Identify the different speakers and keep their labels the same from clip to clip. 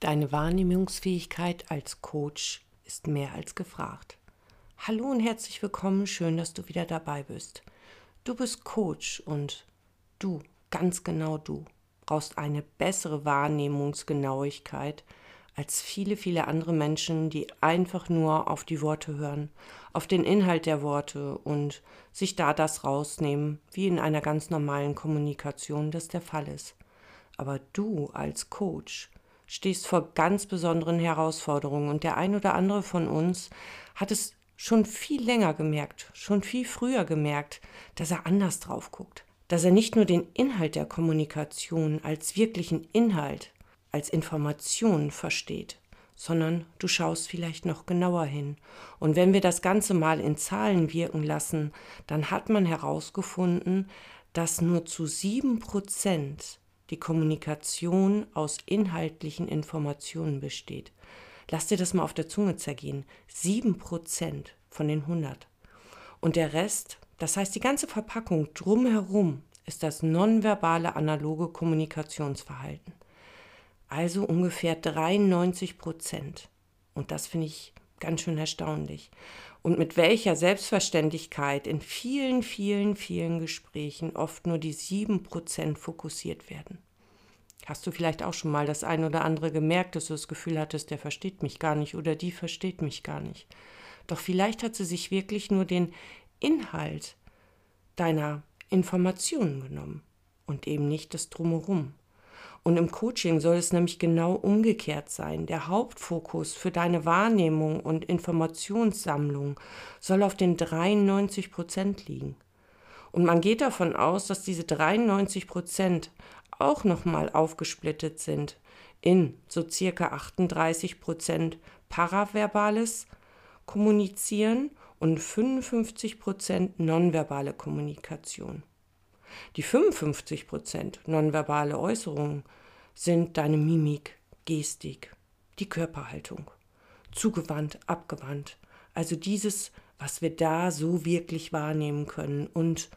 Speaker 1: Deine Wahrnehmungsfähigkeit als Coach ist mehr als gefragt. Hallo und herzlich willkommen, schön, dass du wieder dabei bist. Du bist Coach und du, ganz genau du, brauchst eine bessere Wahrnehmungsgenauigkeit als viele, viele andere Menschen, die einfach nur auf die Worte hören, auf den Inhalt der Worte und sich da das rausnehmen, wie in einer ganz normalen Kommunikation das der Fall ist. Aber du als Coach stehst vor ganz besonderen Herausforderungen und der ein oder andere von uns hat es schon viel länger gemerkt, schon viel früher gemerkt, dass er anders drauf guckt, dass er nicht nur den Inhalt der Kommunikation als wirklichen Inhalt, als Information versteht, sondern du schaust vielleicht noch genauer hin. Und wenn wir das Ganze mal in Zahlen wirken lassen, dann hat man herausgefunden, dass nur zu sieben Prozent die Kommunikation aus inhaltlichen Informationen besteht. Lass dir das mal auf der Zunge zergehen. Sieben Prozent von den 100. Und der Rest, das heißt die ganze Verpackung drumherum, ist das nonverbale analoge Kommunikationsverhalten. Also ungefähr 93 Prozent. Und das finde ich ganz schön erstaunlich und mit welcher Selbstverständlichkeit in vielen, vielen, vielen Gesprächen oft nur die sieben Prozent fokussiert werden. Hast du vielleicht auch schon mal das ein oder andere gemerkt, dass du das Gefühl hattest, der versteht mich gar nicht oder die versteht mich gar nicht. Doch vielleicht hat sie sich wirklich nur den Inhalt deiner Informationen genommen und eben nicht das Drumherum. Und im Coaching soll es nämlich genau umgekehrt sein. Der Hauptfokus für deine Wahrnehmung und Informationssammlung soll auf den 93 Prozent liegen. Und man geht davon aus, dass diese 93 Prozent auch nochmal aufgesplittet sind in so circa 38 Prozent paraverbales Kommunizieren und 55 Prozent nonverbale Kommunikation. Die 55 Prozent nonverbale Äußerungen sind deine Mimik, Gestik, die Körperhaltung. Zugewandt, abgewandt. Also dieses, was wir da so wirklich wahrnehmen können. Und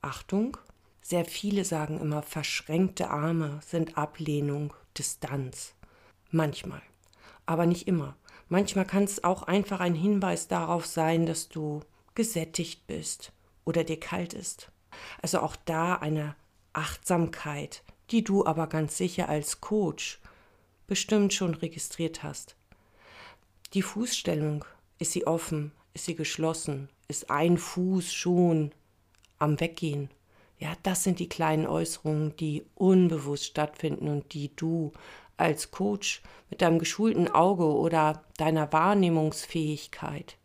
Speaker 1: Achtung, sehr viele sagen immer, verschränkte Arme sind Ablehnung, Distanz. Manchmal, aber nicht immer. Manchmal kann es auch einfach ein Hinweis darauf sein, dass du gesättigt bist oder dir kalt ist. Also auch da eine Achtsamkeit, die du aber ganz sicher als Coach bestimmt schon registriert hast. Die Fußstellung, ist sie offen, ist sie geschlossen, ist ein Fuß schon am Weggehen. Ja, das sind die kleinen Äußerungen, die unbewusst stattfinden und die du als Coach mit deinem geschulten Auge oder deiner Wahrnehmungsfähigkeit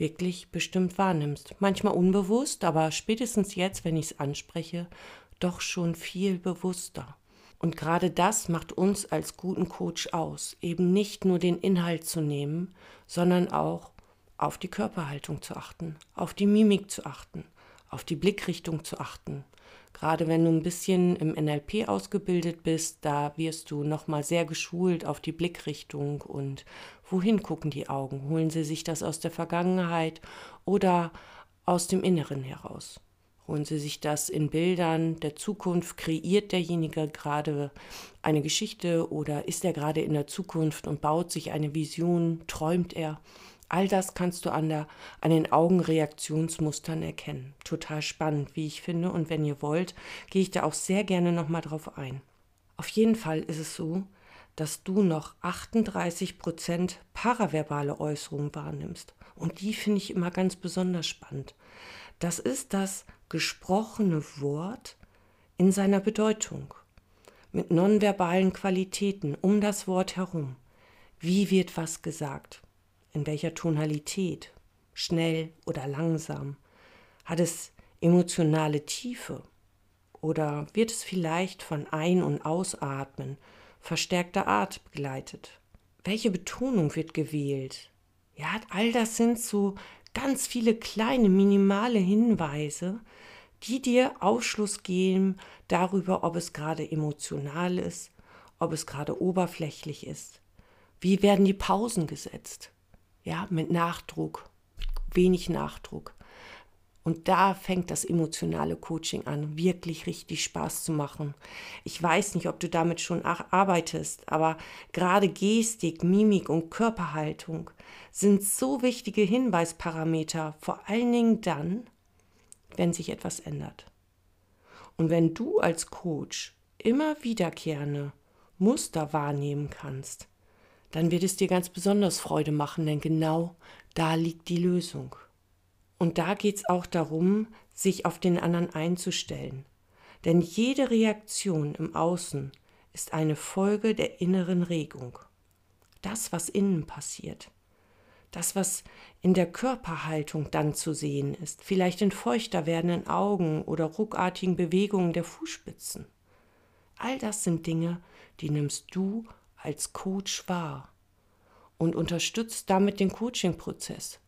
Speaker 1: wirklich bestimmt wahrnimmst. Manchmal unbewusst, aber spätestens jetzt, wenn ich es anspreche, doch schon viel bewusster. Und gerade das macht uns als guten Coach aus, eben nicht nur den Inhalt zu nehmen, sondern auch auf die Körperhaltung zu achten, auf die Mimik zu achten, auf die Blickrichtung zu achten. Gerade wenn du ein bisschen im NLP ausgebildet bist, da wirst du nochmal sehr geschult auf die Blickrichtung und wohin gucken die Augen? Holen sie sich das aus der Vergangenheit oder aus dem Inneren heraus? Holen sie sich das in Bildern der Zukunft? Kreiert derjenige gerade eine Geschichte oder ist er gerade in der Zukunft und baut sich eine Vision? Träumt er? All das kannst du an, der, an den Augenreaktionsmustern erkennen. Total spannend, wie ich finde. Und wenn ihr wollt, gehe ich da auch sehr gerne nochmal drauf ein. Auf jeden Fall ist es so, dass du noch 38 Prozent paraverbale Äußerungen wahrnimmst. Und die finde ich immer ganz besonders spannend. Das ist das gesprochene Wort in seiner Bedeutung, mit nonverbalen Qualitäten um das Wort herum. Wie wird was gesagt? in welcher Tonalität, schnell oder langsam? Hat es emotionale Tiefe? Oder wird es vielleicht von Ein- und Ausatmen verstärkter Art begleitet? Welche Betonung wird gewählt? Ja, all das sind so ganz viele kleine, minimale Hinweise, die dir Aufschluss geben darüber, ob es gerade emotional ist, ob es gerade oberflächlich ist. Wie werden die Pausen gesetzt? ja, mit Nachdruck, mit wenig Nachdruck. Und da fängt das emotionale Coaching an, wirklich richtig Spaß zu machen. Ich weiß nicht, ob du damit schon arbeitest, aber gerade Gestik, Mimik und Körperhaltung sind so wichtige Hinweisparameter, vor allen Dingen dann, wenn sich etwas ändert. Und wenn du als Coach immer wiederkehrende Muster wahrnehmen kannst, dann wird es dir ganz besonders Freude machen, denn genau da liegt die Lösung. Und da geht es auch darum, sich auf den anderen einzustellen. Denn jede Reaktion im Außen ist eine Folge der inneren Regung. Das, was innen passiert. Das, was in der Körperhaltung dann zu sehen ist, vielleicht in feuchter werdenden Augen oder ruckartigen Bewegungen der Fußspitzen. All das sind Dinge, die nimmst du als Coach wahr und unterstützt damit den Coaching-Prozess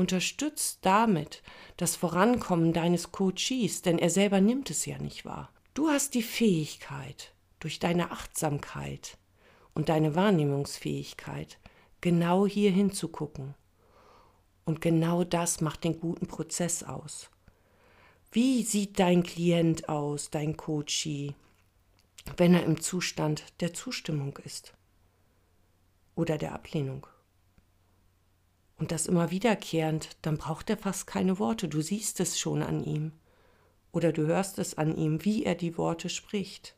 Speaker 1: unterstützt damit das Vorankommen deines Coaches, denn er selber nimmt es ja nicht wahr. Du hast die Fähigkeit, durch deine Achtsamkeit und deine Wahrnehmungsfähigkeit genau hier hinzugucken. Und genau das macht den guten Prozess aus. Wie sieht dein Klient aus, dein Coachee, wenn er im Zustand der Zustimmung ist oder der Ablehnung? Und das immer wiederkehrend, dann braucht er fast keine Worte. Du siehst es schon an ihm. Oder du hörst es an ihm, wie er die Worte spricht.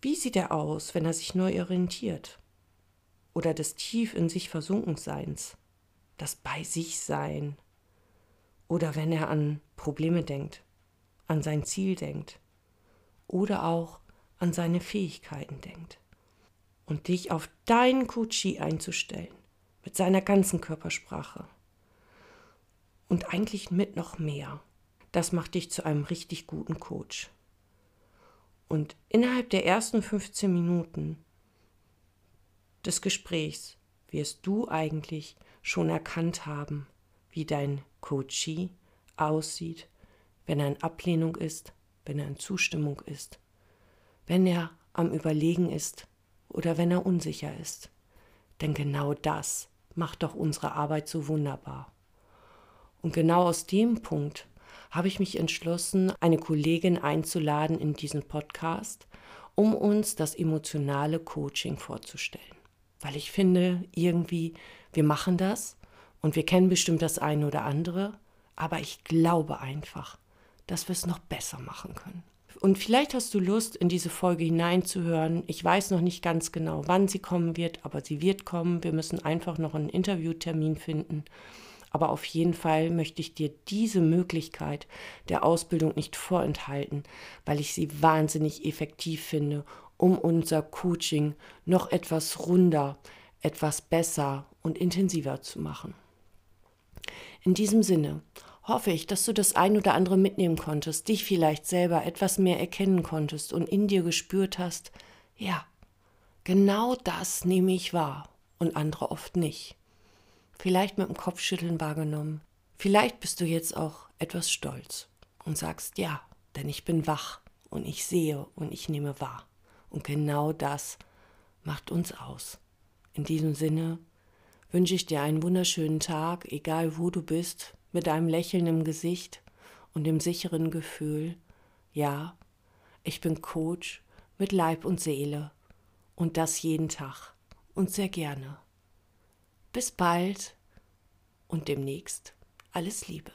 Speaker 1: Wie sieht er aus, wenn er sich neu orientiert? Oder des tief in sich Versunkenseins, das bei sich Sein. Oder wenn er an Probleme denkt, an sein Ziel denkt. Oder auch an seine Fähigkeiten denkt. Und dich auf deinen Kutschi einzustellen mit seiner ganzen Körpersprache. Und eigentlich mit noch mehr. Das macht dich zu einem richtig guten Coach. Und innerhalb der ersten 15 Minuten des Gesprächs wirst du eigentlich schon erkannt haben, wie dein Coachee aussieht, wenn er in Ablehnung ist, wenn er in Zustimmung ist, wenn er am Überlegen ist oder wenn er unsicher ist. Denn genau das macht doch unsere Arbeit so wunderbar. Und genau aus dem Punkt habe ich mich entschlossen, eine Kollegin einzuladen in diesen Podcast, um uns das emotionale Coaching vorzustellen. Weil ich finde, irgendwie, wir machen das und wir kennen bestimmt das eine oder andere, aber ich glaube einfach, dass wir es noch besser machen können. Und vielleicht hast du Lust, in diese Folge hineinzuhören. Ich weiß noch nicht ganz genau, wann sie kommen wird, aber sie wird kommen. Wir müssen einfach noch einen Interviewtermin finden. Aber auf jeden Fall möchte ich dir diese Möglichkeit der Ausbildung nicht vorenthalten, weil ich sie wahnsinnig effektiv finde, um unser Coaching noch etwas runder, etwas besser und intensiver zu machen. In diesem Sinne hoffe ich, dass du das ein oder andere mitnehmen konntest, dich vielleicht selber etwas mehr erkennen konntest und in dir gespürt hast, ja, genau das nehme ich wahr und andere oft nicht. Vielleicht mit dem Kopfschütteln wahrgenommen. Vielleicht bist du jetzt auch etwas stolz und sagst, ja, denn ich bin wach und ich sehe und ich nehme wahr. Und genau das macht uns aus. In diesem Sinne wünsche ich dir einen wunderschönen Tag, egal wo du bist, mit einem Lächeln im Gesicht und dem sicheren Gefühl, ja, ich bin Coach mit Leib und Seele und das jeden Tag und sehr gerne. Bis bald und demnächst alles Liebe.